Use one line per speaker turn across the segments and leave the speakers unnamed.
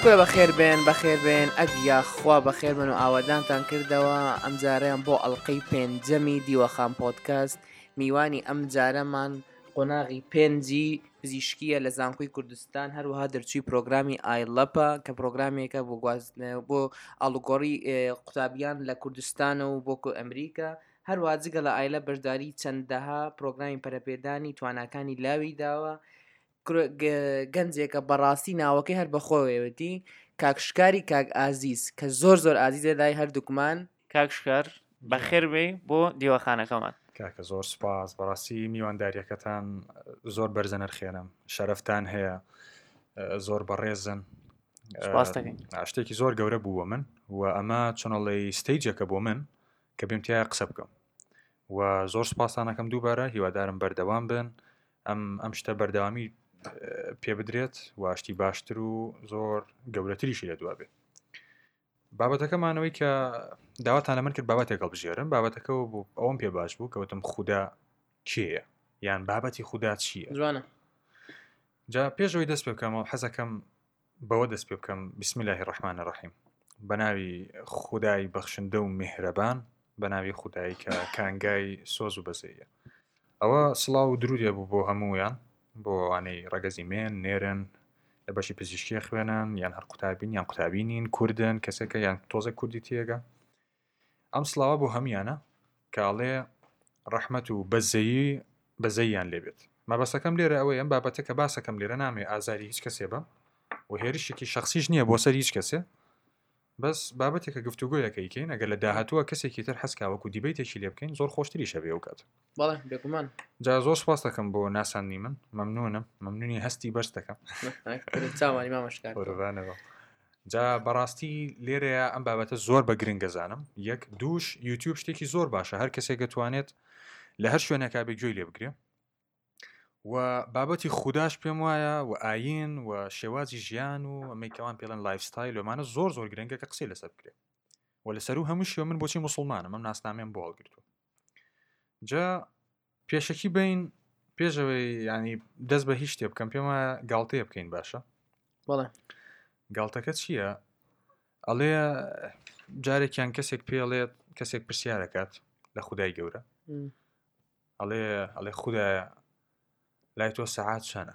کورە بەخێربێن بەخێربێن ئەگ یاخوا بەخێربن و ئاوادانتان کردەوە ئەم جارەیان بۆ ئەڵلقەی پێنجەمی دیوەخان پۆتکەست میوانی ئەم جارەمان قۆناغی پێنجی پزیشکیە لە زانکۆی کوردستان هەروەها دەرچووی پرۆگرامی ئایلەپە کە پرۆگرامێکە بۆ گواستنە بۆ ئاڵوگۆڕی قوتابیان لە کوردستان و بۆ ئەمریکا هەروە جگە لە ئایلە بەشداری چەندەها پرۆگرامی پەرەپێدانی تواناکانی لاوی داوە گەنجێکە بەڕاستی ناوەکەی هەر بەخۆوەیەوەتی کاک شکاری کاک ئازیز کە زۆر زۆر ئازیزە لای هەردووکمان
کاک شکار بەخێربێ بۆ دیوەخانەکەمان
کاکە زۆر سپاس بەڕاستی میوانداریەکەتان زۆر بەرزە نرخێنم شەرفتان هەیە زۆر بەڕێزن شتێکی زۆر گەورە بووە من و ئەمە چۆنەڵی ستەیجەکە بۆ من کە بێمتیایە قسە بکەم و زۆر سپاسانەکەم دووبارە هیوادارم بەردەوام بن ئەم ئەم شتە بەردەوامی پێ بدرێت واشتی باشتر و زۆر گەورەتریشی لە دوابێ بابەتەکەمانەوەی کە داواتان لە من کرد بابەتێک هەڵبژێرم بابەتەکەەوە بۆ ئەوم پێ باش بوو کەوتم خوددا کێە یان بابەتی خوددا چییە
جوانە
جا پێشەوەی دەست پێ بکەمەوە حەزەکەم بەوە دەست پێ بکەم بسم الله الرحمن الرحیم بەناوی خودای بەخشندە و میهرەبان بەناوی خودایی کە کانگای سۆز و بەزەیە ئەوە سڵاو و درودێ بوو بۆ هەموویان بۆ ئەوانەی ڕەگەزی مێن نێرن لە بەشی پزیشکیە خوێنن یان هەر قوتابین یان قوتابینین کوردن کەسێکە یان تۆزە کوردی تێگە ئەم سڵاوە بۆ هەمویانە کە ئەڵێ ڕەحمەت و بەزەیی بەزەییان لێبێت مەبەستەکەم لێرە ئەوەیە ئەم بابەتە کە باسەکەم لێرە نامێ ئازاری هیچ کەسێ بم و هێرشێکی شخصیش نییە بۆ سەر هیچ کەسێ بەس بابەتێکە گفتوگۆیەکەی کەین ئەگەر لە داهاتووە کەسێکی تر حەسکاوەکو دیبیتێکی لێ بکەین زۆر خۆشتری شەوێ و کات بەڵێ
بێگومان
جا زۆر سپاس دەکەم بۆ ناساندنی من مەمنونم مەمنونی هەستی بەرز دەکەم
چاوانی مامەشکار قوربانەوە.
جا بەڕاستی لێرەیە ئەم بابەتە زۆر بە گرنگەزانم یەک دووش یوتیوب شتێکی زۆر باشە هەر کەسێک دەتوانێت لە هەر شوێنەکە بێ گوێی لێ بگرێ و بابەتی خودداش پێم وایە و ئاین و شێوازی ژیان و ئەمەیکەوان پێڵەن لایفستایل لەمانە زۆر زۆر گرنگە کە قسەی لەسەر بکرێت و لەسەر و هەموو شێ من بۆچی مسلمانە من ناسنامێن بۆ هەڵگرتووە جا پێشەکی بین پێشەوەی ینی دەست بە هیچ شتێ بکەم پێمە گاڵتەیە بکەین باشە
بەڵێ
گاڵتەکە چییە؟ ئەڵێ جارێکیان کەسێک پێڵێت کەسێک پرسیارەکات لە خدای گەورە ئەڵێ ئەڵێ خدایە لای تۆ سەعات چەنە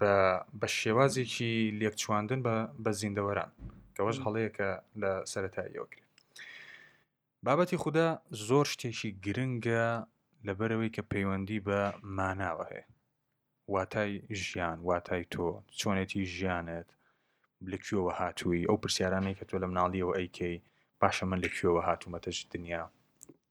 بە بە شێوازێکی لێکچواندن بە بە زیندەوەران کەەوەش هەڵەیەکە لە سەتاییەوە کرێت بابەتی خوددا زۆر شتێکی گرنگە لەبەرەوەی کە پەیوەندی بە ماناوە هەیە واتای ژیان واتای تۆ چۆنێتی ژیانت لەکوێوە هاتووی ئەو پرسیارانەی کە تۆ لە مناڵیەوە ئەیکەی باشە من لەکوێوە هاتوومەتەش دنیا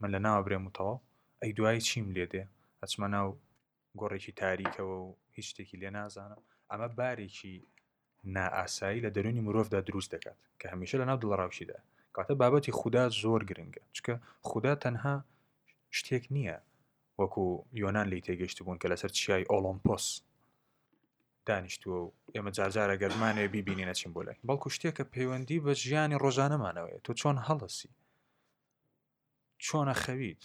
من لە ناوە برێم و تەواو ئەی دوایی چیم لێ دێ ئەچمە ناو گۆڕێکی تاریکەوە و هیچ شتێکی لێ نازانم ئەمە بارێکی نائاسایی لە دەرونی مرۆڤدا دروست دەکات کە هەمیشە لە ناو دڵڕاوشیدا کاتە بابەتی خوددا زۆر گرنگە چکە خوددا تەنها شتێک نییە وەکو یۆناان لی تێگەشت بوون کە لەسەر چیای ئۆلۆمپۆس دانیشتووە و ئێمە جارجارە گەرمانێ بیبینینە چین بۆ لای بەڵکو شتێکە پەیوەندی بە ژیانی ڕۆژانەمانەوەی تۆ چۆن هەڵەسی چۆنە خەویت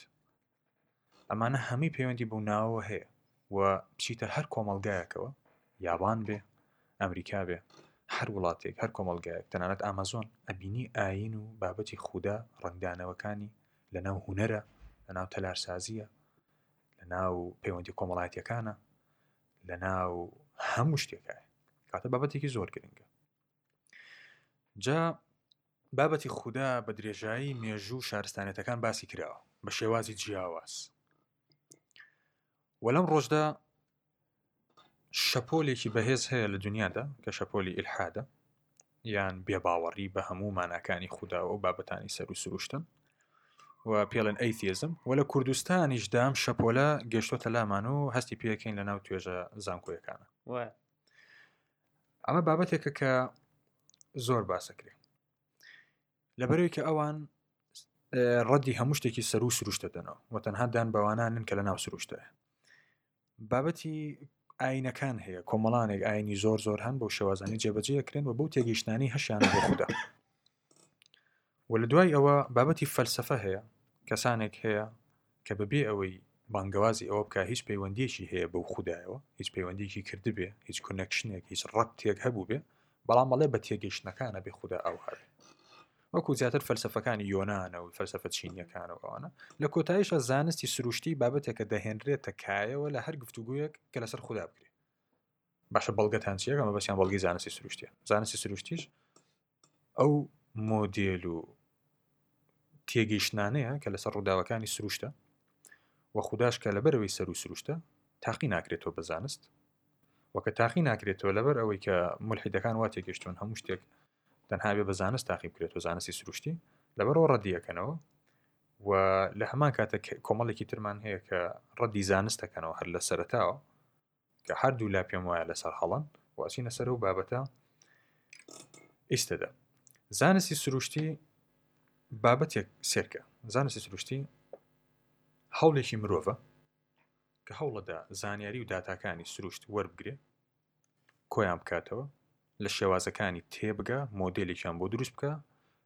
ئەمانە هەمووی پەیوەندی بەو ناوەوە هەیە و بچیتە هەر کۆمەلگایەکەوە یابان بێ ئەمریکا بێ هەر وڵاتێک هەر کۆمەلگایەک تەنانەت ئامازۆن ئەبینی ئاین و بابەتی خودا ڕنگدانەوەکانی لە ناو هوەرە لە ناو تەلارسازیە لە ناو پەیوەندی کۆمەڵایەتەکانە لە ناو هەموو شتێکە کاتە بابەتێکی زۆر گرنگە جا بابەتی خودا بە درێژایی مێژوو شارستانێتەکان باسی کراوە بە شێوازی جیاواز وەلم ڕۆژدا شەپۆلێکی بەهێز هەیە لە دنیادا کە شەپۆلی ئلحادە یان بێباوەڕی بە هەموو ماناکانی خودداوە و بابەتانی سەر و سروشتن و پێڵێن ئەیتیزم و لە کوردستانیش دام شەپۆلە گەشتۆتە لامان و هەستی پێەکەین لە ناو توێژە زانکۆیەکانە ئەمە بابەتێکە کە زۆر باسەکرێ لەبەرەوەی کە ئەوان ڕەدی هەموو شتێکی سەر و سروشتە دەنەوە و تەنها دان بەوانانن کە لە ناو سروشتەیە بابەتی ئاینەکان هەیە کۆمەڵانێک ئاینی زۆر زۆر هەن بۆ شێوازانی جێبەجێکرێن و بۆ تێگەیشتانی هەشیان بۆ خوددا وە لە دوای ئەوە بابەتی فەلسەفە هەیە، کەسانێک هەیە کە بە بێ ئەوەی بانگەوازی ئەوە بکا هیچ پەیوەندیەکی هەیە بەو خودایەوە هیچ پەیوەندیەکی کردبێ هیچ کونەکشنێک هیچ ڕەبتێک هەبووبێ بەڵام ئەڵێ بە تێگەیشتنەکانە بێ خودا ئەوها بێ وەکو زیاتر فەلسەفەکانی یۆنانە و فەلسەفە چینیەکانە و ئەوانە لە کۆتاییشە زانستی سروشتی بابەتێکە دەهێنرێتە کایەوە لە هەر گفتوگویەک کە لەسەر خوددا بکرێت باشە بەڵگەتان چیەکەمە بەسیان بەڵگی زانستی سروشتیە زانستی سروشتیش ئەو مۆدێل و تێگەیشتنانەیە کە لەسەر ڕووداوەکانی سروشتە و خوداش کە لەبەرەوەی سەر و سروشتە تاقی ناکرێتەوە بە زانست وەکە تاقی ناکرێتەوە لەبەر ئەوەی کە ملحیدەکان وا تێگەشتون هەموو شتێک تەنها بێ بە زانست تاقی بکرێت و زانستی سروشتی لەبەرەوە ڕەدیەکەنەوە و لە هەمان کاتە کۆمەڵێکی ترمان هەیە کە ڕەدی زانستەکەنەوە هەر لە سەرتاوە کە هەردوولا پێم وایە لەسەر هەڵەن و ئەچینە سەر و بابەتە ئیستەدا زانستی سروشتی بابەتێک سێرکە زانستی سروشتی هەوڵێکی مرۆڤە کە هەوڵەدا زانیاری و داتاکانی سروشت وەربگرێ کۆیان بکاتەوە لە شێوازەکانی تێبگە مۆدلێکیان بۆ دروست بکە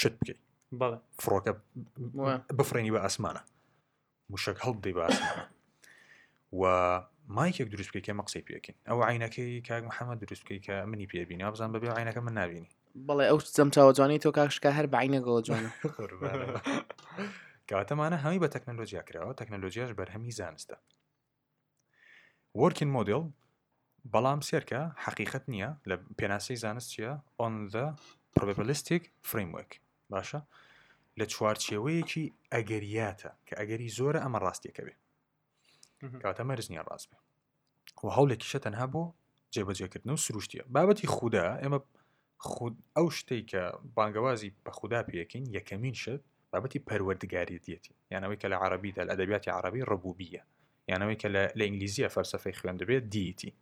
شت بکەیت
بەڵێ
فڕۆکە
وە.
بفڕێنی بە ئاسمانە موشک هەڵ بدەی بە ئاسمانە و مایکێک دروست بکەی کە مە قسەی پێکەین ئەو عینەکەی کاک محەممەد دروست بکەی کە منی پێبینی ئابزان بەبێ عینەکە من نبینی
بەڵێ ئەو جەم چاوەجوانی تۆ کاشکە هەر بەعینەگەوە جوانە
قوربانە. کەواتەمانە هەمی بە تەکنەلۆژیا کراوە تەکنەلۆژیاش بەرهەمی زانستە Working Model بەڵام سێرکە حەقیقەت نییە لە پێناسەی زانست چییە on the probabilistic framework باشە لە چوارچێوەیەکی ئەگەریاتە کە ئەگەری زۆرە ئەمە ڕاستیەکەوێ کاتە مەرز نیە ڕاست بێ و هەوڵێکیشە تەنها بۆ جێبەجێکردن و سروشتیە بابەتی خودا ئێمە خود ئەو شتێک کە بانگەوازی بە خودا پێکەین یەکەمین شت بابەتی پەروەردگاریەتیەتی یان ئەوەی کە لە عەڕەبیدا لە ئەدەبیاتی عەڕەبی ڕبوبیە یان ئەوەی کە لە لە ئینگلیزیە فەلسەفەی خوێندبێت دیتی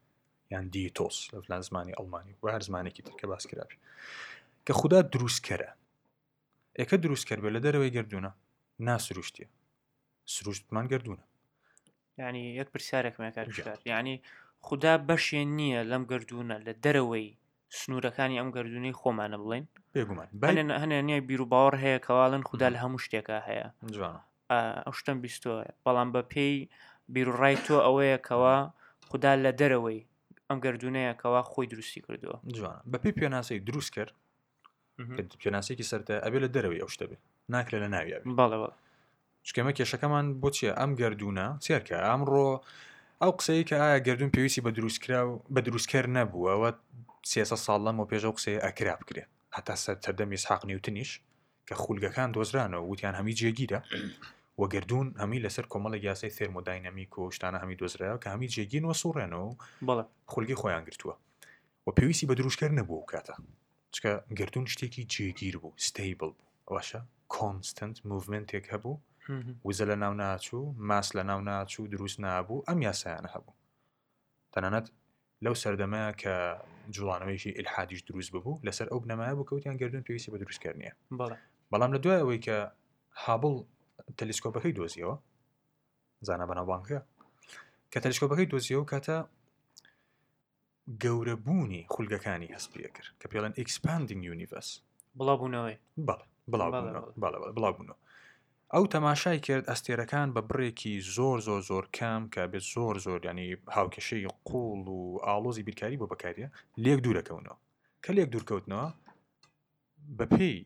یان دیتۆس لە فلان زمانی ئەڵمانی و هەر زمانێکی تر کە باس کرابێ کە خوددا دروستکەرە ئێکە دروستکەر بێ لە دەرەوەی گردونە ناسروشتە سروشتمان گردونە
یعنی یەک پرسیارێکم هەیە کاک ژیار. ژیار. یعنی خودا بەشێ نییە لەم گردوونە لە دەرەوەی سنوورەکانی ئەم گردوونەی خۆمانە بڵێن
بێگومان بای
هەنێ هەنێ نییە بیر و باوەڕ هەیە کەواڵن خودا لە هەموو شتێکا هەیە
جوانە ئا،
ئەو شتم بیستوە بەڵام بە پێی بیرڕای تۆ ئەوەیە کەوا خودا لە دەرەوەی ئەم گردوونەیە کەوا خۆی دروستی کردووە
جوانە بەپی پێناسەی دروست کرد پێناسێکی سەرتە ئەبێ لە دەرەوەی ئەو شتە بێ ناکرێت لە ناوی
بەڵەوە
چکەمە کێشەکەمان بۆچیە ئەم گردونە سێرکە ئامڕۆ ئەو قسەی کە ئایا گردون پێویستی بە دروستکرا و بە دروستکەر نەبووەوە سێسە ساڵ لەم و پێشە و قسەیە ئەکرا بکرێ هەتا سەر تەردەمی سحاق نیوتنیش کە خولگەکان دۆزرانەوە وتیان هەمی جێگیرە وەگردون هەمی لەسەر کۆمەڵە یاسای سێرمۆداینەمیک و شتانە هەمی دۆزرایەوە کە هەمی جێگین وە سوڕێنەوە خولگی خۆیان گرتووە و پێویستی بە دروستکەر نەبوو کاتە چونکە گەردوون شتێکی جێگیر بوو ستەیبڵ بوو ئەوەشە کۆنستنت موڤمنتێک هەبوو وزە لە ناو ناچوو ماس لە ناو ناچوو دروست نابوو ئەم یاسایانە هەبوو تەنانەت لەو سەردەمەیە کە جوڵانەوەیشی ئلحادیش دروست ببوو لەسەر ئەو بنەمایە بوو کەوتیان گردون پێویستی بە دروستکرد
نیە
بەڵام لە دوای ئەوەی کە هابڵ تەلیسکۆپەکەی دۆزیەوە زانە بەناوبانکە کە تەلیسکۆپەکەی دۆزیەوە کاتە گەورەبوونی خولگەکانی هەستپێ کرد کە پێڵێن ئیکسپاندنگ یونیڤەس
بڵاوبوونەوەی بەڵێ
بڵاوبوونەوە بەڵێ بەڵێ بڵاوبوونەوە ئەو تەماشای کرد ئەستێرەکان بە بڕێکی زۆر زۆر زۆر کام کە بێت زۆر زۆر ینی هاوکێشەی قوڵ و ئاڵۆزی بیرکاری بۆ بەکاریە لێک دوورەکەونەوە کە لێک دوورکەوتنەوە بەپێی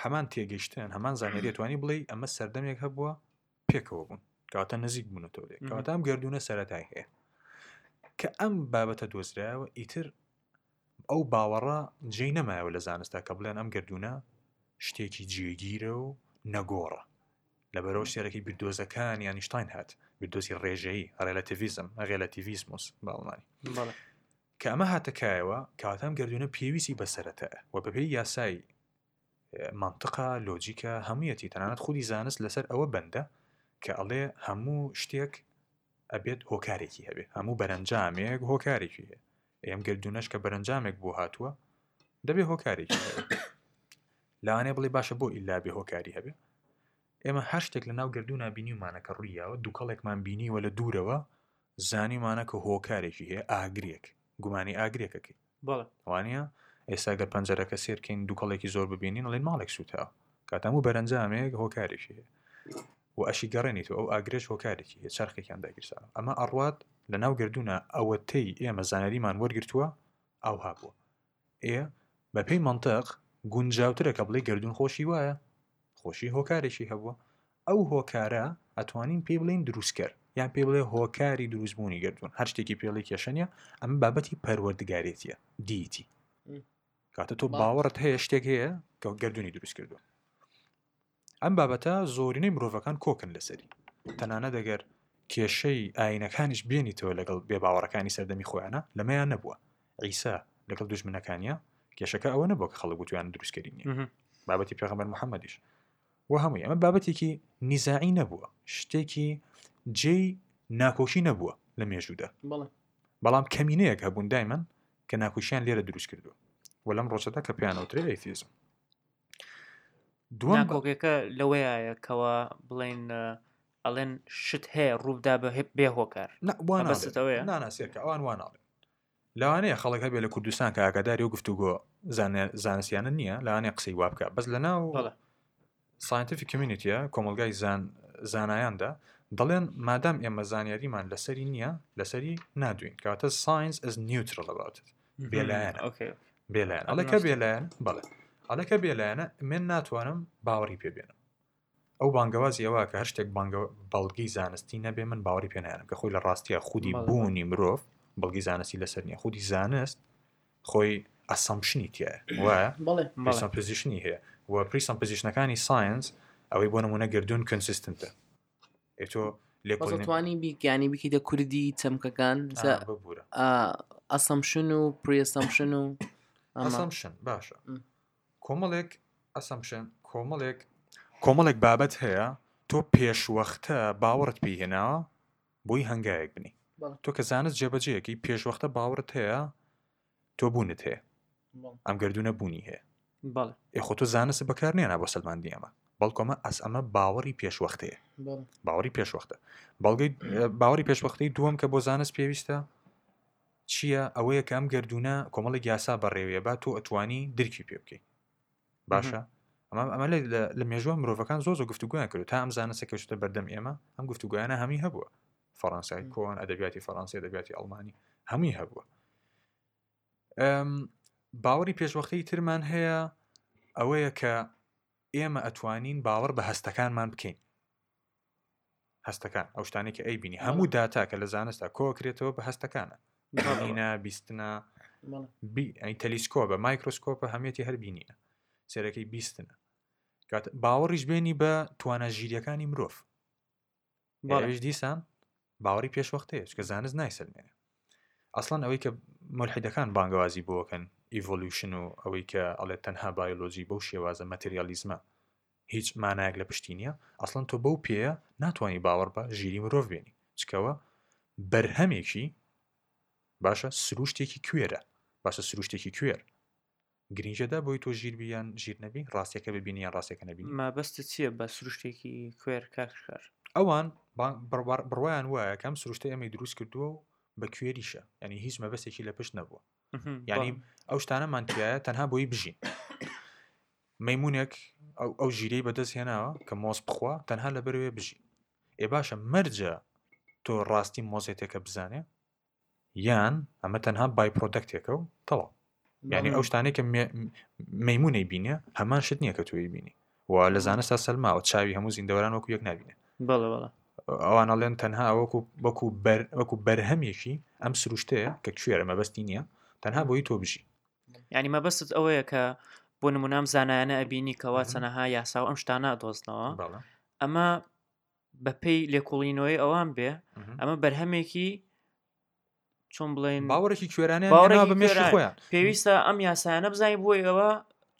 هەمان تێگەشتن هەمان زانانیێتوانی بڵێ ئەمە سەردەمێک هەبووە پێکەوە بوون کەواتە نزیک بوونەتەوە لێ
کەواتە
ئەم گردونە سەرەتای هەیە کە ئەم بابەتە دۆزرایەوە ئیتر ئەو باوەڕە جێ نەمایەوە لە زانستا کە بڵێن ئەم گردونە شتێکی جێگیرە و نەگۆڕە لەبەرەوە شتێرەکەی بیردۆزەکان یان نیشتین هات بیردۆزی ڕێژەیی ڕێلەتیڤزم ڕێلەتیڤیسموس باڵمانی کە ئەمە هاتەکایەوە کاتام گردونە پێویستی بەسەرەتە و بەپێی یاسایی مەنتقە، لۆجیکە، هەموویەتی تەنانەت خودی زانست لەسەر ئەوە بەندە کە ئەڵێ هەموو شتێک ئەبێت هۆکارێکی هەبێ هەموو بەرەنجامێک هۆکارێکی هەیە ئێم گردونەش کە بەرەنجامێک بۆ هاتووە دەبێ هۆکارێکی لەوانەیە بڵێ باشە بۆ ئیلا بێ هۆکاری هەبێ ئێمە هەر شتێک لە ناو گەردوونا بینیومانە کە ڕووی یاوە، دووکەڵێکمان بینیوە لە دوورەوە زانیومانە کە هۆکارێکی هەیە، ئاگرێک، گومانی ئاگرێکە کەین.
بەڵێ.
وانیە؟ ئێستا گەر پەنجەرەکە سێر کەین دووکەڵێکی زۆر ببینین ئەڵێین ماڵێک سووتاوە. کاتە هەموو بەرەنجامێک هۆکارێکی هەیە و ئەشیگەڕێنیتەوە ئەو ئاگرەش هۆکارێکی هەیە چەرخێکیان داگیرساوە. ئەمە ئەڕوات لە ناو گەردوونا ئەوەتەی ئێمە زانیاریمان وەرگرتووە ئاوها بووە. ئێ بەپێی مەنتق گونجاوترە کە بڵێی گەردوون خۆشی وایە، خۆشی هۆکارێکی هەبووە، ئەو هۆکارە ئەتوانین پێی بڵێین دروستکەر، یان پێی بڵێ هۆکاری دروستبوونی گەردوون، هەر شتێکی پێڵی کێشە نییە، ئەمە بابەتی پەروەردگارێتییە، دیتی. کاتە تۆ باوەڕت هەیە شتێک هەیە کە گەردوونی دروست کردووە. ئەم بابەتە زۆرینەی مرۆڤەکان کۆکن لەسەری، تەنانەت ئەگەر کێشەی ئاینەکانیش بێنیتەوە لەگەڵ بێباوەڕەکانی سەردەمی خۆیانە لەمەیان نەبووە، عیسا لەگەڵ دوژمنەکانیا کێشەکە ئەوە نەبووە کە خەڵک وتویانە دروستکەری
نییە.
بابەتی پێغەمبەر محەممەدیش و هەمووی ئەمە بابەتێکی نیزاعی نەبووە شتێکی جێی ناکۆکی نەبووە لە مێژوودا
بەڵێ.
بەڵام کەمینەیەک هەبوون دایمەن کە ناکۆکییان لێرە دروست کردووە و لەم ڕۆژەدا کە پێیان ئەوترێ ئەیتیزم دووەم
کۆکەکە لەوەیە کەەوە بڵێن ئەڵێن شت هەیە ڕوودا بە هێپ بێ هۆکار نەوانەوەیە
ناناسێکە ئەوان واناڵێن لەوانەیە خەڵک هەبێ لە کوردستان کە ئاگاداری و گفتوگۆ زانستیانە نییە لەوانەیە قسەی وا بکە بەس لە ناو ساینتفی کمیونیتە کۆمەلگای زان زانایاندا دەڵێن مادام ئێمە زانیاریمان لەسەری نییە لەسەری نادوین کاتە ساینس ئەس
نیوترڵەبات
بێلایەن بێلایەن
ئەڵەکە
بێلایەن بەڵێ ئەڵەکە بێلایەنە من ناتوانم باوەڕی پێبێنم ئەو بانگەوازی ئەوە کە هەر شتێک بەڵگی زانستی نەبێ من باوەڕی پێنانم کە خۆی لە ڕاستیە خودی بوونی مرۆڤ بەڵگی زانستی لەسەر نیە خودی زانست خۆی ئەسەمشنی تایە وایە پزیشنی هەیە و پریسم پزیشنەکانی ساینس ئەوەی بۆ نمونە گردون کنسیستنتە ئەی تۆ لێکۆڵینەوە-
بەس ئەتوانی بیک یانی بکەیتە کوردی چەمکەکان
زە ئا، ببورە ئا
ئەسەمشن و پریسەمشن و ئەمە
ئەسەمشن باشە
م.
کۆمەڵێک ئەسەمشن کۆمەڵێک کۆمەڵێک بابەت هەیە تۆ پێشوەختە باوەڕت پێی هێناوە بۆی هەنگاوێک بنی
بەڵێ.
تۆ کە زانست جێبەجێیەکەی پێشوەختە باوەڕت هەیە تۆ بوونت هەیە ئەم گردونە بوونی هەیە
ئێ
خۆ تۆ زانست بەکار نێنا بۆ سەلماندی ئەمە بەڵکۆمە ئەس ئەمە باوەڕی پێشوەختەیە باوەڕی پێشوەختە بەڵگەی باوەڕی پێشوەختەی دووەم کە بۆ زانست پێویستە چییە ئەوەیە کە ئەم گردونە کۆمەڵی یاسا بەڕێوەیە با تۆ ئەتوانی درکی پێ بکەیت باشە ئەمە ئەمە لە مێژوە مرۆڤەکان زۆ زۆ گفتوگویان کرد تا ئەم زانستە کەشتە بەردەم ئێمە ئەم گفتوگویانە هەمی هەبووە فەڕەنسای کۆن ئەدەبیاتی فەڕەنسی ئەدەبیاتی ئەڵمانی هەمووی هەبووە باوەڕی پێشوەختەی ترمان هەیە ئەوەیە کە ئێمە ئەتوانین باوەڕ بە هەستەکانمان بکەین هەستەکان ئەو شتانێکی ئەی بینی هەموو داتا کە لە زانستا کۆکرێتەوە بە هەستەکانە بینە بیستە تەلیسکۆبە مایکرۆسکۆپە هەمێتی هەر بینە سێرەکەی بیستە باوەڕیش بێنی بە توانە ژیریەکانی مرۆڤ
بەڵێ.
ئەویش دیسان باوەڕی پێش وەختەیە چکە زانست نایسەلمێنێ ئەسڵەن ئەوەی کە ملحیدەکان بانگەوازی بۆکەن ئیڤۆلیوشن و ئەوەی کە ئەڵێ تەنها بایۆلۆجی بەو شێوازە ماتریالیزمە هیچ مانایەک لە پشتی نییە ئەسڵەن تۆ بەو پێیە ناتوانانی باوەڕ بە ژیری مرۆڤ بێنی چکەوە بەرهەمێکی باشە سروشتێکی کوێرە باشە سروشتێکی کوێر گرینگە دا بۆی تۆ ژیر بی یان ژیر نەبی ڕاستیەکە ببینی یان ڕاستیەکە نەبینی.
مەبەستت چیە بە سروشتێکی کوێر
کاک ژیار؟ ئەوان بڕوایان وایە کە ئەم سروشتەی ئەمەی دروست کردووە و بە کوێریشە یعنی هیچ مەبەستێکی لە پشت نەبووە یعنی ئەو شتانەمان تایە تەنها بۆی بژین مەمونونێک ئەو ژیرەی بەدەست هێناوە کە مۆز بخوا تەنها لە بەرەوێ بژی ئێ باشە مەرجە تۆ ڕاستی مۆزێتێکە بزانێ یان ئەمە تەنها بای پرۆدەکتێکە و تەواو یعنی ئەو شتانەی کە مەمونەی بینێ هەمان شت نییە کە توی بینی و لە زانستا سەلماوە چاوی هەموو زیندەوەران وەکو یەک نبینێ ئەوانەڵێن تەنها ئەوەکو وەکو وەکو بەرهەمێکی ئەم سروشتەیە کە کوێرە مەبەستی نییە تەنها بۆی تۆ بژی
ینی مەبەست ئەوەیە کە بۆ نمونام زانایانە ئەبینی کەوا چەنەها یاسا و ئەم شتانە دۆستنەوە ئەمە بەپێی لێکۆڵینەوەی ئەوان بێ ئەمە بەرهەمێکی چۆن بڵێن
باوەڕێکی کوێرانە
خۆیان پێویستە ئەم یاسایانە بزانین بۆی ئەوە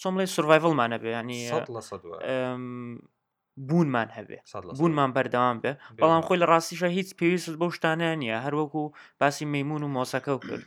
چۆن بڵێ سڤایڤڵمانە بێنی بوونمان هەبێ بوونمان بەردەوام بێ بەڵام خۆی لە ڕاستیشە هیچ پێویست بۆ شتانیان نیە هەروەکو باسی مەمون و مۆسەکە و کرد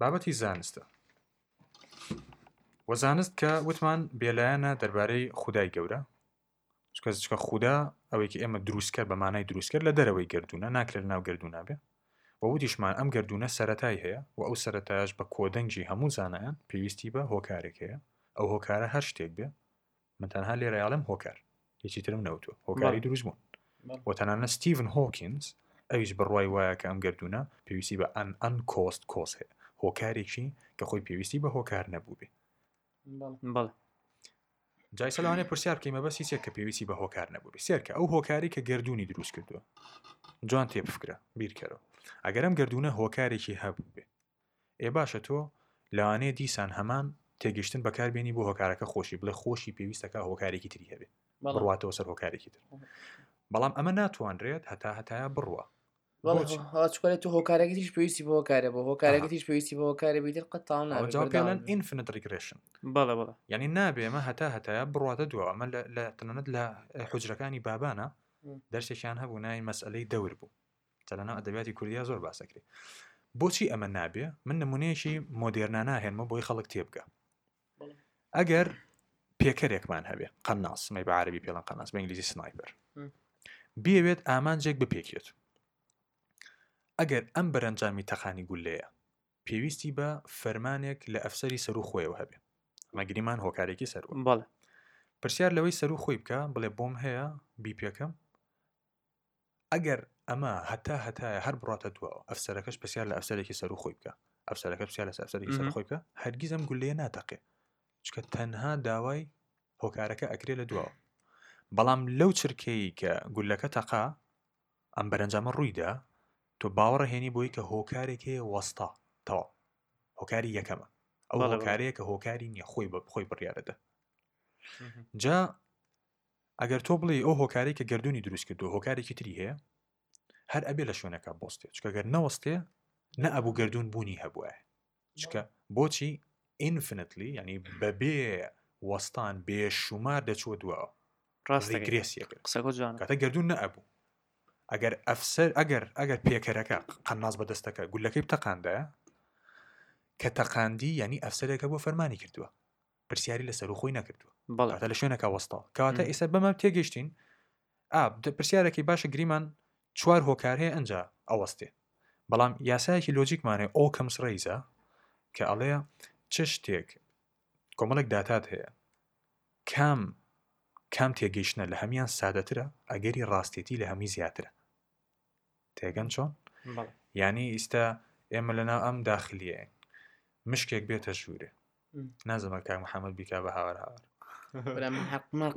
بابەتی زانستە وە زانست کە وتمان بێلایەنە دەربارەی خودای گەورە چکە چکە خودا ئەوەی کە ئێمە دروستکە بە مانای دروستکرد لە دەرەوەی گردوونە ناکرێت ناو گردوونابێ وە وتیشمان ئەم گردوونە سەتای هەیە و ئەو سەتایش بە کۆدەنگی هەموو زانایان پێویستی بە هۆکارێک هەیە ئەو هۆکارە هەر شتێک بێ من تەنها لێرە ئەڵێم هۆکار هیچی ترم نەوتوە هۆکاری دروستبوون و تەنانە ستیڤن هۆکینز ئەویش بڕوای وایە کە ئەم گردونە پێویستی بە ئەن ئەن کۆست کۆس هەیە هۆکارێکی کە خۆی پێویستی بە هۆکار نەبوو بێ
بەڵێ
جای سەلانێ پرسیار بکەی مەبەستی چێک کە پێویستی بە هۆکار نەبوو سێرکە ئەو هۆکاری کە گردردونی دروست کردووە جوان تێبفکرە بیرکەرەوە ئەگەرم گردونە هۆکارێکی هەبوو بێ ئێ باشە تۆ لەوانەیە دیسان هەمان تێگەشتن بەکار بێنی بۆ هۆکارەکە خۆشی بڵێ خۆشی پێویستەکە هۆکارێکی تری هەبێت بڕواتەوە سەر هۆکارێکی تر بەڵام ئەمە ناتوانرێت هەتا هەتایا بڕوە
هاچکارێت تو هۆکارەکە تیش پێویستی بۆ کارە بۆ هۆکارەکە تیش پێویستی بۆ کارە بیتر
قەتان جاپیان ئینفنت ریگرشن
بەڵە بڵە
ینی نابێ ئەمە هەتا هەتایا بڕاتە دووە ئەمە لە تەنەت لە حجرەکانی بابانە دەرسێکیان هەبوو ناوی مەسئلەی دەور بوو کە لەناو ئەدەبیاتی کوردیا زۆر باس ئەکرێ. بۆچی ئەمە نابێ؟ من نمونەیەکی مۆدێرنانە ئەهێنمەوە بۆی خەڵک تێبگا. ئەگەر پێکەرێکمان هەبێ قەناس مەی بە عەربی پێڵەن قەناس بە ئینگلیزی سنایپەر. بیەوێت ئامانجێک بپێکێت. ئەگەر ئەم بەرەنجامی تەقانی گولەیە پێویستی بە فەرمانێک لە ئەفسەری سەرو خۆیەوە هەبێ. ئەمە گریمان هۆکارێکی سەروە.
بەڵێ.
پرسیار لەوەی سەرو خۆی بکە بڵێ بۆم هەیە بیپێکم ئەگەر ئەمە هەتا هەتایە هەر بڕاتە دواوە ئەفسەرەکەش پرسیار لە ئەفسەرێکی سەرو خۆی بکە ئەفسەرەکە پرسیار لەسەر ئەفسەرێکی سەرو خۆی بکە هەرگیز ئەم گولەیە ناتەقێ چکە تەنها داوای هۆکارەکە ئەکرێ لە دواوە بەڵام لەو چرکەیە کە گولەکە تەقا ئەم بەرەنجامە ڕوویدا تۆ باوەڕە هێنی بۆی کە هۆکارێک هەیە وەستا تەوا هۆکاری یەکەمە ئەو هۆکارەیە کە هۆکاری نییە خۆی بە خۆی بڕیاەدە جا ئەگەر تۆ بڵێ ئەو هۆکارێک کە گردردونی دروست کردو هۆکارێکی تری هەیە هەر ئەبێ لە شوێنەکە بۆستێ چکەگەر نەوەستێ نە ئەبوو گردردون بوونی هەبووە چکە بۆچی ئینفنتلی ینی بەبێ وەستان بێ شومار دەچوە دووە
ڕاستی
گرێسیەکە
قسەگۆ جوان
کاتە گردردون نەبوو ئەگەر ئەفسەر ئەگەر ئەگەر پێکەرەکە قەناز بە دەستەکە گولەکەی تەقاندایە کە تەقاندی ینی ئەفسەرەکە بۆ فەرمانی کردووە پرسیاری لە سەرو خۆی نەکردووە بەڵاتە لە شوێنەکە وەستا کەواتە ئێستا بەمە تێگەشتین پرسیارەکەی باشە گریمان چوار هۆکار هەیە ئەنج ئەوەستێ بەڵام یاسایەکی لۆجیکمانێ ئەو کەمس ڕیزە کە ئەڵەیە چ شتێک کۆمەڵێک داتات هەیە کام کام تێگەیشتە لە هەمان سادەترە ئەگەری ڕاستێتی لە هەمی زیاترە تێگەن چۆن یانی ئیستا ئێمە لە ناو ئەم داخلیە مشکێک بێتە ژوورێ نازمە کاک محەممەد بیکا بە هاوار هاوار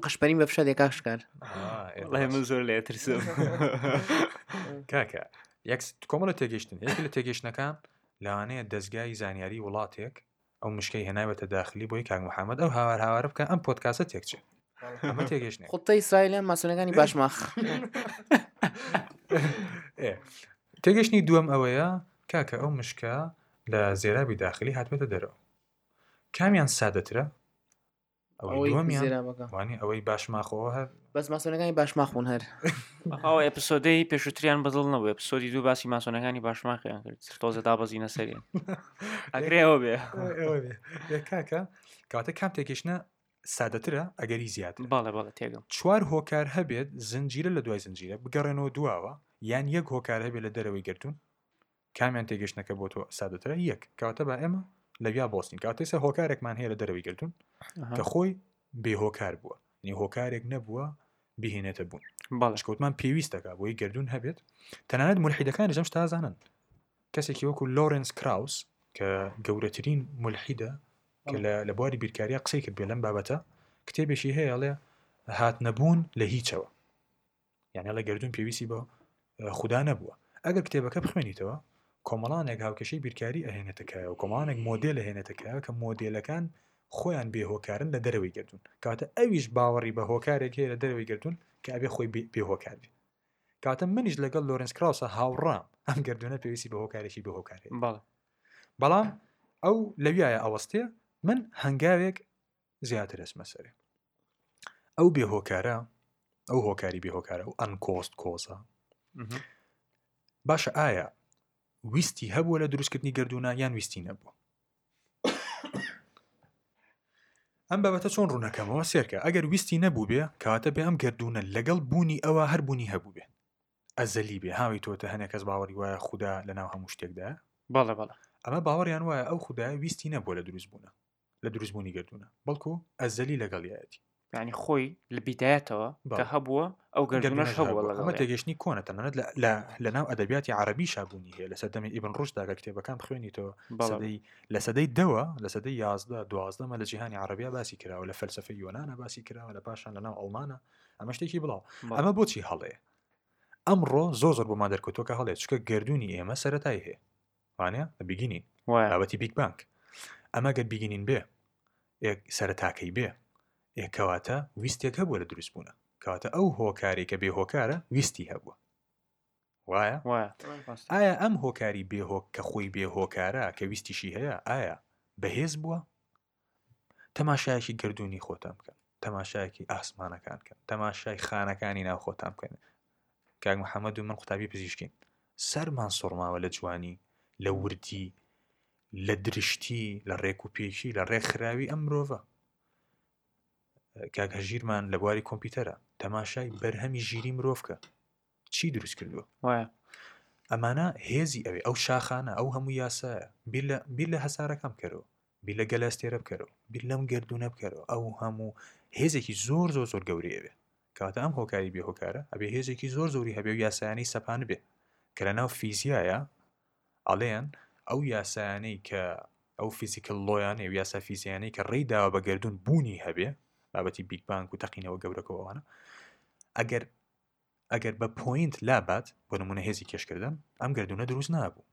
قشپەرین بە فشە دێکا شکار
من زۆر لێ ترسم
کاکە یەک کۆمەڵە تێگەشتن یەکی لە تێگەشتنەکان لەوانەیە دەستگای زانیاری وڵاتێک ئەو مشکەی هێناوێتە داخلی بۆی کاک محمد ئەو هاوار هاوارە بکە ئەم پۆتکاسە تێک چێ ئەمە تێگەشتنێ
خڵتە ئیسرائیلیان ماسونەکانی باشماخ ئێ،
تێگەشتنی دووەم ئەوەیە کاکە ئەو مشکە لە زێرابی داخلی هاتوێتە دەرەوە کامیان سادەترە ئەوەی باشماخەوە هەر
بەس ماسۆنەکانی باشماخون هەر
ئەوە ئەپسۆدەی پێشوتریان بەدڵ نەبێ پسۆدی دوو باسی ماسۆنەکانی باشماخیان کرد تۆزە دابەزینە سەری ئەگرەوە بێ
کاکە کاتە کام تێکشنە سادەترە ئەگەری زیاد
باڵە باڵە تێگەم
چوار هۆکار هەبێت زنجیرە لە دوای زنجیرە بگەڕێنەوە دواوە یان یەک هۆکار هەبێت لە دەرەوەی گردون کامیان تێگەشتنەکە بۆ تۆ سادەترە یەک کەواتە با ئێمە لەویا بۆستین کاتێسە هۆکارێکمان هەیە لە دەرەوەی گردون کە خۆی بێ هۆکار بووە نی هۆکارێک نەبووە بهێنێتە بوون باڵشکوتمان پێویستەکە بۆی گردون هەبێت تەنانەت ملحیدەکانی جەمش تازانن کەسێکی وەکو لۆرنس کراوس کە گەورەترین ملحیدە کە لە بواری بیرکاریە قسەی کرد بێ لەم بابەتە کتێبێکی هەیەڵێ هات نەبوون لە هیچەوە یعنی ئەڵێ گەردوون پێویستی بە خودا نەبووە ئەگەر کتێبەکە بخوێنیتەوە کۆمەڵانێک هاوکێشەی بیرکاری ئەهێنێتەکایە و کۆمەڵانێک مۆدێل هێنێتەکایە کە مۆدێلەکان خۆیان بێهۆکارن لە دەرەوەی گردون کاتە ئەویش باوەڕی بە هۆکارێک هەیە لە دەرەوەی گردون کە ئەبێ خۆی بێهۆکار بێ کاتە منیش لەگەڵ لۆرنس کراوسە هاوڕام ئەم گردونە پێویستی بە هۆکارێکی بە هۆکارێ بەڵام ئەو لەویایە ئەوەستێ من هەنگاوێک زیاتر ئەچمە سەرێ ئەو بێ هۆکارە ئەو هۆکاری بێ هۆکارە و ئەن کۆست کۆزە باشە ئایا ویستی هەبووە لە دروستکردنی گردوونە یان ویستی نەبووە ئەم بابەتە چۆن ڕوونەکەمەوە سێرکە ئەگەر ویستی نەبوو بێ کاتە بێ ئەم گردوونە لەگەڵ بوونی ئەوە هەر بوونی هەبوو بێ ئەزەلی بێ هاوی تۆتە هەنێک کەس باوەڕی وایە خوددا لە ناو هەموو شتێکدا
بەڵێ بەڵێ
ئەمە باوەڕیان وایە ئەو خوددا ویستی نەبووە لە دروست بوونە لە دروست بوونی گەردوونە بەڵکو ئەزەلی لەگەڵیایەتی
یعنی خۆی لە بیدایەتەوە کە هەبووە ئەو گەردونەش هەبووە
تێگەشتنی کۆنە تەنانەت لە ناو ئەدەبیاتی عربی شابوونی هەیە لە سەردەمی ئیبن ڕوشداگە کتێبەکان بخوێنیتەوە بەڵی لە سەدەی دەوە لە سەدەی یازدە دوازدەمە لە جیهانی عربیا باسی کراوە لە فەلسفە یۆناە باسی کراوە لە پاشان لە ناو ئەڵمانە ئەمە شتێکی بڵاو ئەمە بۆچی هەڵەیە ئەمڕۆ زۆ زۆر بۆمان دەرکەوتوە کە هەڵێ چکە گردردونی ئێمە سەتای هەیە وانە بیگینین بابەتی بیگ بانگ ئەمە گەر بیگینین بێ سەرتاکەی بێ کەواتە ویستێک هەبووە لە دروست بوونە کەواتە ئەو هۆکاری کە بێ هۆکارە ویستی هەبووە وایە ئایا ئەم هۆکاری بێهۆک کە خۆی بێ هۆکارە کە ویستیشی هەیە ئایا بەهێز بووە تەماشایەکی گەردوونی خۆتان بکەن تەماشایەکی ئاسمانەکان بکەن تەماشای خانەکانی ناو خۆتان بکەن کاک محەممەد و من قوتابی پزیشکین سەرمان سوڕماوە لە جوانی لە وردی لە درشتی لە ڕێک و پێکی لە ڕێکخراوی ئەم مرۆڤە کاک هەژیرمان لە بواری کۆمپیوتەرە تەماشای بەرهەمی ژیری مرۆڤکە چی دروست کردووە وایە ئەمانە هێزی ئەوێ ئەو شاخانە ئەو هەموو یاسایە بیر لە بیر لە هەسارەکەم کەرەوە بیر لە گەلاستێرە بکەرەوە بیر لەم گردونە بکەرەوە ئەو هەموو هێزێکی زۆر زۆر زۆر گەورەی ئەوێ کەواتە ئەم هۆکاری بێ هۆکارە ئەبێ هێزێکی زۆر زۆری هەبێ و یاسایانی سەپان بێ کە لە ناو فیزیایە ئەڵێن ئەو یاسایانەی کە ئەو فیزیکل لۆیانێ و یاسا فیزیانەی کە ڕێی داوە بە گردون بوونی هەبێ بابەتی بیگبانک و تەقینەوە گەورەکەوانە ئەگەر ئەگەر بە پۆینت لابات، بۆ نموونە هێزی کێشکردن، ئەم گەردوونە دروست نابوو.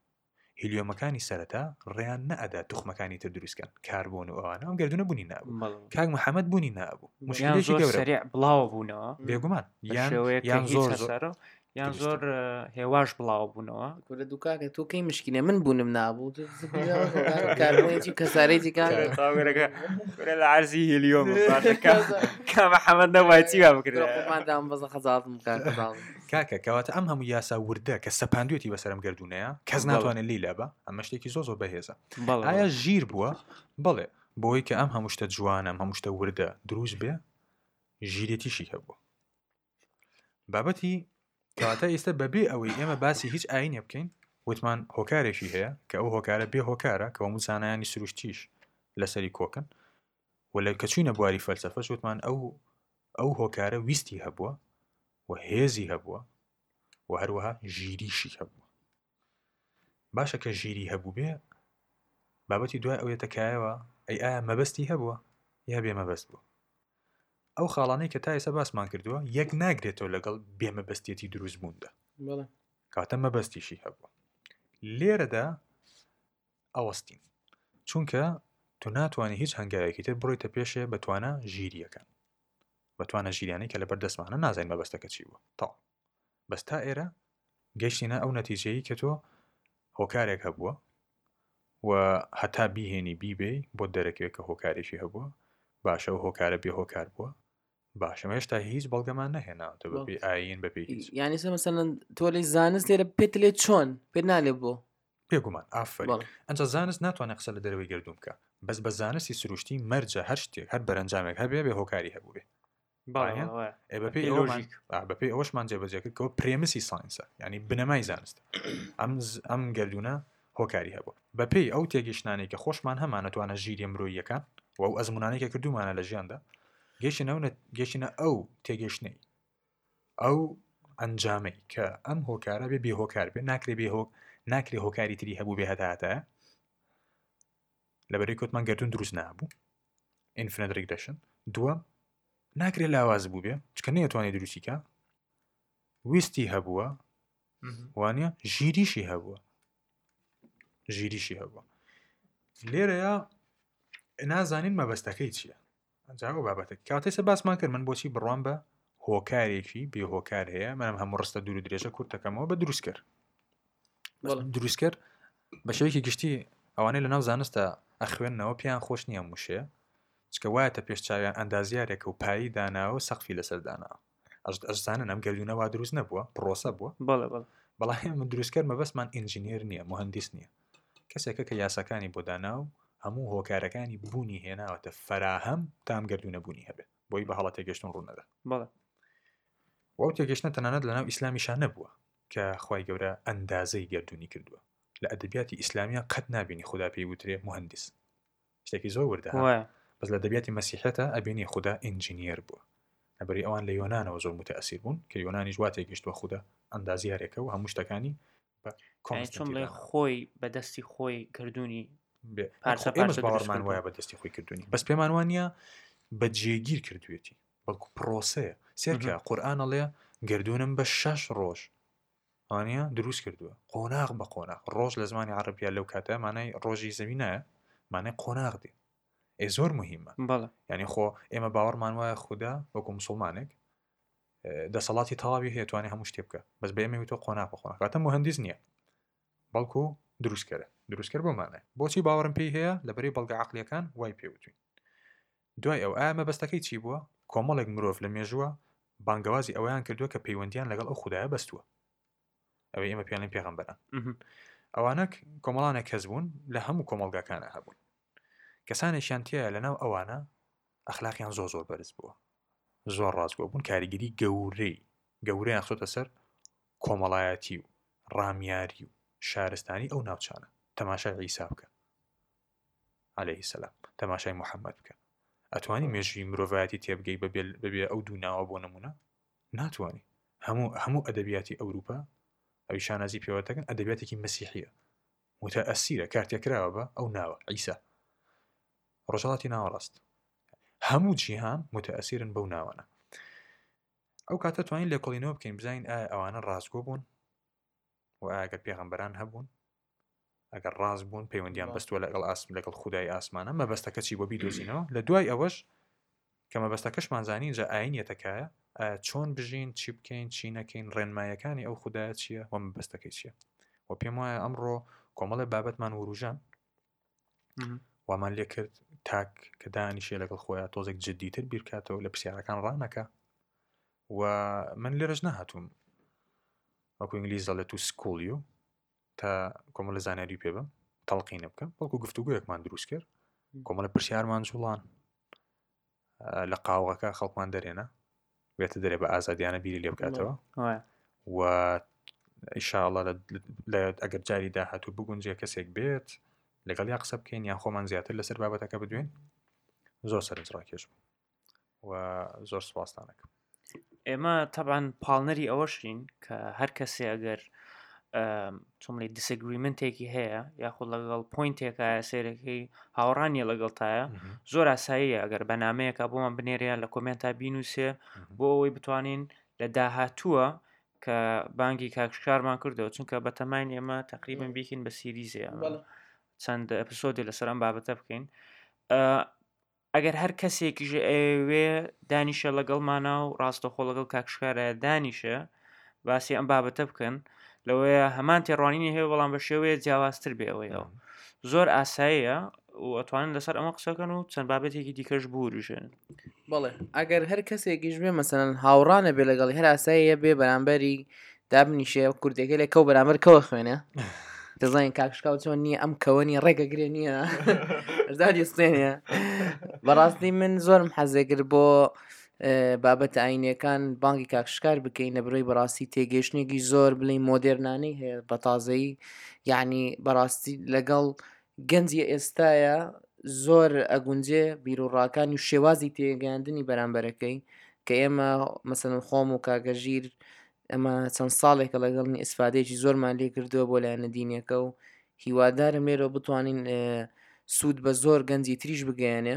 هیلیۆمەکانی سەرەتا ڕێیان نەئەدا توخمەکانی تر دروست کەن، کاربۆن و ئەوانە، ئەم گەردوونە بوونی نابوو. بەڵێ. کاک محەمەد بوونی نابوو.
یان مشکیلێکی زۆر گەورە بوو. سەریع بڵاوە بوونەوە
بێگومان.
بە یان شێوەیەک کە یان هیچ زۆر زۆر هەسارە و یان دروستە. زۆر هێواش بڵاوە بوونەوە.
کورە دوو کاکە تۆ کەی مشکینە من بوونم نابوو کاربوونێکی کەسارێکی
کارێرەکە کورە لە عرزی هلیۆم کامە حەمەد نەوایتی وا
بکرددام بەزە خەزاڵم
کاکە کەواتە ئەم هەموو یاسا وردە کە سەپاندوێتی بەسەرم گردونەیە کەس ناتوانێت لی لابە ئەمە شتێکی زۆ زۆر بەهێزە ئایا ژیر بووە بڵێ بۆی کە ئەم هەموو شتە جوانە هەموو شتە وردە دروست بێ ژیرێتیشی هەبوو بابەتی کەواتە ئێستا بەبێ ئەوەی ئێمە باسی هیچ ئاینێ بکەین وتمان هۆکارێکی هەیە کە ئەو هۆکارە بێ هۆکارە کە هەموو زانایانی سروشتیش لەسەری کۆکن و لە کە چوینە بواری فەلسفە وتمان ئەو ئەو هۆکارە ویستی هەبووە و هێزی هەبووە و هەروەها ژیریشی هەبووە باشە کە ژیری هەبووبێ بابەتی دوای ئەو دێتە کایەوە ئەی ئایا مەبەستی هەبووە یا بێ مەبەست بوو ئەو خاڵانەی کە تا ئێستا باسمان کردووە یەک ناگرێتەوە لەگەڵ بێ مەبەستێتی دروست بووندا کاتە مەبەستیشی هەبووە لێرەدا ئەوەستین چونکە تو ناتوانانی هیچ هەنگاوێکی تر بڕیتە پێشێ بەتوانە ژیریەکان بەتوانە ژیریانی کە لەبەر دەستمانە نازانین مەبەستەکە چی بوو تا بەس تا ئێرە گەیشتینە ئەو نەتیجەیی کە تۆ هۆکارێک هەبووە و هەتا بیهێنی بیبێ بۆ دەرەکەوێت کە هۆکارێکی هەبووە باشە و هۆکارە بێ هۆکار بووە باشە هێشتا هیچ بەڵگەمان نەهێناوتە بە پێی ئاین بە
پێی یانی سەمەسەەن تۆ لی زانست لێرە پێت لێ چۆن پێ نالێ بۆ
پێگومان ئافر ئەنج زانست ناتوانێت قسە لە دەروی گردوونکە بەس بە زانستی سروشتی مەرجە هەر شتێک هەر بەرەنجامێک هەبێ بێ هۆکاری هەبووێ بەپی لۆژیک بەپی ئەوشمان جێبەجێکرد کەەوە پرێمسی ساینسە ینی بنەمای زانست ئەم ئەم گردونە هۆکاری هەبوو بەپی ئەو تێگەشتانێک کە خۆشمان هەمانەتوانە ژیری مرۆیەکان و ئەو ئەزمونانێکە کردومانە لە ژیاندا گەشت نەونە گەشتە ئەو تێگەشتنەی ئەو ئەنجامی کە ئەم هۆکارە بێ بێ هۆکار بێ ناکرێ بێ هۆک ناکرێ هۆکاری تری هەبوو بێ هەتاتە لەبەرەی کوتمان گردون دروست نابوو ئینفنت ریگرشن دووە ناکرێت لاواز بوو بێ چکە نەیەتوانێت دروستیکە ویستی هەبووە وانە ژیریشی هەبووە ژیریشی هەبووە لێرەیە نازانین مەبەستەکەی چییە جا ئەو بابەتە کە ئەتەسە باسمان کرد من بۆچی بڕوام بە هۆکارێکی بێ هۆکار هەیە منم هەموو ڕستە دوور و درێژە کورتەکەمەوە بە دروست کرد بەڵم دروست کرد بە شێوەیەکی گشتی ئەوانەی لە ناو زانستە ئەخوێندنەوە پێیان خۆش نییە موشێ چکە وایەتە پێش چاویان ئەندازیارێکە و پایی داناوە و سەقفی لەسەر داناوە ئەزانن ئەم گەردونە وا دروست نەبووە پرۆسە بووە بەڵێ بەڵ بەڵام من دروستکەر مەبەستمان ئینجینێر نییە مهندس نییە کەسێکە کە یاساکانی بۆ دانا و هەموو هۆکارەکانی بوونی هێناوەتە فەراهەم تام گەردونە بوونی هەبێت بۆی بە هەڵە تێگەشتن ڕوونەدا بەڵێ وەو تێگەشتە تەنانەت لەناو ئیسلامیشان نەبووە کە خی گەورە ئەندازەی گردردونی کردووە لە ئەدەبیاتی ئیسلامیان قەت نبینی خدا پێی وترێ مهندس شتێکی زۆر وردە ها وایە بەس لە دەبیاتی مەسیحێتە ئەبینی خودا ئینجینێر بووە لەبەری ئەوان لە یۆنانەوە زۆر متەئەسیر بوون کە یۆنانیش وا تێگەشتووە خودا ئەندازیارێکە و هەموو شتەکانی
بە یعنی چۆن کۆنستانتی بڵێ دانا. خۆی بە دەستی خۆی گردوونی بێ.
پارچە خۆ ئێمەش پارچە دروست باوەڕمان کردووە. وایە بە دەستی خۆی کردوونی بەس پێمان وانە بە جێگیر کردوێتی بەڵکو پرۆسەیە سێرکە قورآانەڵێ گردوونم بە شەش ڕۆژ وانیە؟ دروست کردووە قۆناغ بە قۆناغ ڕۆژ لە زمانی عەڕەبیا لەو کاتە مانای ڕۆژی زەوی نایە مانای قۆناغ دێ ئێ زۆر مهمە بەڵێ یعنی خۆ ئێمە باوەڕمان وایە خوددا وەکو مسلمانێک دەسەڵاتی تەواوی هەیە توانێ هەموو شتێ بکە بەس بە ئێمە وتۆ قۆناغ بە قۆناغ کاتە مهندس نییە بەڵکو دروستکەرە دروستکەر بۆمانە بۆچی باوەڕم پێی هەیە لەبەری بەڵگە عقلەکان وای پێوتوین دوای ئەو ئایا مەبەستەکەی چی بووە؟ کۆمەڵێک مرۆڤ لە مێژووە بانگەوازی ئەوەیان کردووە کە پەیوەندیان لەگەڵ ئەو خودایە بەستووە ئەوەی ئێمە پێڵین پێغەمبەران ئەوانە کۆمەڵانێک کەس بوون لە هەموو کۆمەڵگاکانە هەبوون کەسانێکیان تایە لەناو ئەوانە ئەخلاقیان زۆر زۆر بەرز بووە زۆر ڕاستگۆ بوون کاریگەری گەورەی گەورەیان خۆتە سەر کۆمەڵایەتی و ڕامیاری و شارستانی ئەو ناوچانە تەماشای عیسا بکە علیە سلام تەماشای محمد بکە ئەتوانی مێژوی مرۆڤایەتی تێبگەی بەبێ ئەو دوو ناوە بۆ نمونە ناتوانی هەموو هەموو ئەدەبیاتی ئەوروپا ئەوی شانازی پێوەتەکەن ئەدەبیاتێکی مەسیحە متەئەسیرە کارتێکراوە بە ئەو ناوە عیسا ڕۆژهڵاتی ناوەڕاست هەموو جیهان متەئەسیرن بەو ناوانە ئەو کاتە توانین لێکۆڵینەوە بکەین بزانین ئایا ئەوانە ڕاستگۆ بوون و ئاگەر پێغەمبەران هەبوون ئەگەر ڕاست بوون پەیوەندیان بەستووە لەگەڵ ئاسم لەگەڵ خودای ئاسمانە مەبەستەکە چی بۆ بیدۆزینەوە لە دوای ئەوەش کە مەبەستەکەشمان زانین جا ئاینیەتەکایە چۆن بژین چی بکەین چی نەکەین ڕێنمایەکانی ئەو خوددایە چییە وە مەبەستەکەی چییە و پێم وایە ئەمڕۆ کۆمەڵی بابەتمان وروژان وامان لێ کرد تاک کە دانیشێ لەگەڵ خۆیان تۆزێک جددیتر بیرکاتەوە لە پرسیارەکان ڕانەکە و من لێرەش نەهاتووم وەکو ئینگلیز دەڵێت تو سکوڵیو تا کۆمەڵە زانیاری پێ بم تەڵقینە بکەم بەڵکو گفتوگویەکمان دروست کرد کۆمەڵە پرسیارمان جوڵان لە قاوغەکە خەڵکمان دەرێنە بێتە دەرێ بە ئازادیانە بیری لێ بکاتەوە و ئیشاءڵە ئەگەر جاری داهاتوو بگونجێ کەسێک بێت لەگەڵ یا قسە بکەین یان خۆمان زیاتر لەسەر بابەتەکە بدوێن زۆر سەرنج ڕاکێش بوو و زۆر سوپاستانەکەم
ئێمە تەبان پاڵنەری ئەوەشین کە هەر کەسێ ئەگەر چۆملی دیسگریمنتێکی هەیە یاخود لەگەڵ پوینتێکە سێرەکەی هاوڕانیە لەگەڵ تایە زۆر ئاساییە ئەگەر بەنامەیەەکە بۆمان بنێریان لە کۆمنتا بینوسێ بۆ ئەوەی بتوانین لە داهاتووە کە بانگی کاکشکارمان کردەوە چونکە بەتەماین ئێمە تقریبن بیکن بە سیریزیان چەند ئەپسۆدی لەسەر ئەم بابەتە بکەین ئەگەر هەر کەسێکیش ئەیەوێ دانیشە لەگەڵمانە و ڕاستەخۆ لەگەڵ کاکشکارایە دانیشە باسی ئەم بابەتە بکەن لەوەیە هەمان تێڕوانینی هەیە بەڵام بە شێوەیە جیاوازتر بێەوەیەوە زۆر ئاساییە و ئەتوانن لەسەر ئەمە قسەکەن و چەند بابەتێکی دیکەش بوریژێن
بڵێ ئەگەر هەر کەسێکیش بێ مەسەن هاوڕانە بێ لەگەڵی هەر ئاساییە بێ بەرامبەری دابنیشێ و کوردێگەلێک کەو بەرامبەر کەوە خوێنە دەزانین کاکشکاو چۆن نییە ئەم کەوە نیە ڕێگە گرێ نییە ئەزادی سێنە بەڕاستی من زۆرم حەزێگر بۆ بابەتە ئاینەکان بانگی کاکشکار بکەین نەبرۆی بەڕاستی تێگەشتێکی زۆر بڵی مۆدررنانەی هەیە بە تازایی یعنی بەڕاستی لەگەڵ گەنجی ئێستایە زۆر ئەگونجێ بیروڕاکانی و شێوازی تێگەیاندنی بەرامبەرەکەی کە ئێمە مەسەن خۆم و کاگەژیر ئەمە چەند ساڵێکە لەگەڵنی ئیسفادەیەکی زۆرمان لێ کردووە بۆ لایەنە دینیەکە و هیوادارم لێرە بتوانین سوود بە زۆر گەنجی تریش
بگەیەنێ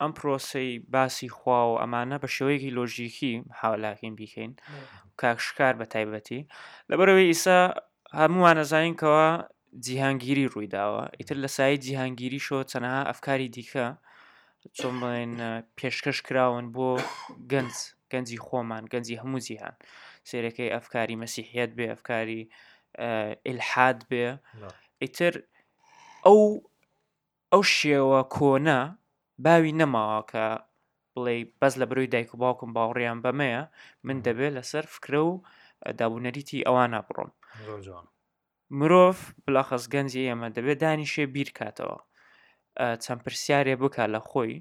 ئەم پرۆسەی باسی خوا و ئەمانە بە شێوەیەکی لۆژیکی حالاکەین بیکەین کاک شکار بە تایبەتی لەبەرەوەی ئیسا هەمووانەزانین کەەوە جیهانگیری ڕوویداوە ئیتر لە سایی جیهانگیری شۆ چەنەها ئەفکاری دیکە چۆن بڵێن پێشکەش کراون بۆ گەنج گەنجی خۆمان گەنجی هەموو جیهان سێرەکەی ئەفکاری مەسیحیت بێ ئەفکاری ئلحاد بێ ئیتر ئەو ئەو شێوە کۆنە باوی نەماوە کە بڵێی بەس لە برۆی دایک و باوکم باوڕیان بەمەیە من دەبێت لەسەر فکرە و دابوونەریتی ئەوانە بڕۆم مرۆڤ بلاخەز گەنجی ئێمە دەبێت دانیشێ بیرکاتەوە چەند پرسیارێ بکە لە خۆی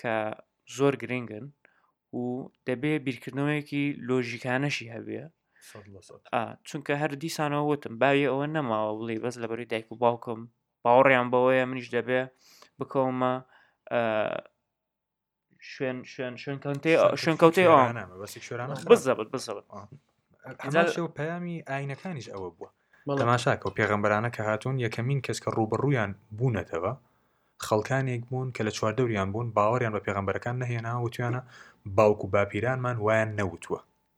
کە زۆر گرنگن و دەبێ بیرکردنەوەیەکی لۆژیکانەشی هەبێ چونکە هەر دیسانەوە وتم باوی ئەوە نەماوە بڵێ بەس لە بەری دایک و باوکم باوەڕیان بەوەیە منیش دەبێ بکەومە شوێن شوێن شوێن کەنتێ شوێن کەوتێ بزەبت بزەبت ئەمەشەوە
پەیامی ئاینەکانیش ئەوە بووە تەماشاکە و پێغەمبەرانە کە هاتوون یەکەمین کەس کە ڕوبەڕویان بوونەتەوە خەڵکانێک بوون کە لە چواردەوریان بوون باوەڕیان بە پێغەمبەرەکان نەهێنا وتویانە باوک و باپیرانمان وایان نەوتووە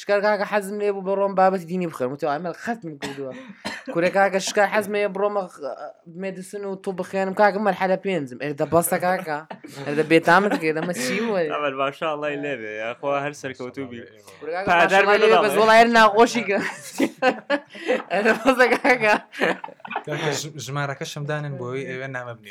شکار کاکە حەزم لێ بوو بڕۆم بابەتی دینی بخێم و ئەمە خەتم کردووە کورە کاکە شکار حەزمێ بڕۆمە مێدسن و تۆ بخێنم کاکە مەرحەلە پێنجم ئێ دە بەستە کاکە دە بێتامت کرد دەمە چی
باشڵی لێبێ یاخوا هەر سەرکەوتوو بی
زۆڵای ناخۆشی کە
ژمارەکەشم دانن بۆی ئێوێ نامە بنێ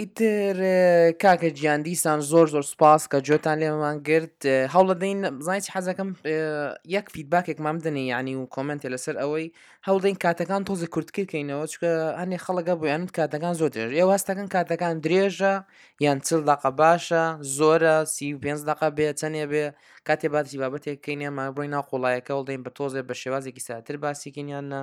ئیتر کاکە گیان دیسان زۆر زۆر سوپاس کە جۆتان لێمان گرت هەوڵە دەین زانیتی حەزەکەم یەک پیدباکێک مام دەنێ ینی و کۆمنتێ لەسەر ئەوەی هەوڵدەین کاتەکان تۆزی کورتکردکەینەوە چکە هەنێ خەڵگە بۆیانت کاتەکان زۆر درێژ ئێ واستەکەن کاتەکان درێژە یان چل داقە باشە زۆرە سی و پێ دقە بێ چەنێ بێ کاتێ باتی بابەتێک کەینێمە بڕی ناو قوڵایەکە وڵدەین بە تۆزێ بە شێوازێکی ساتر
باسیکەین یان نا.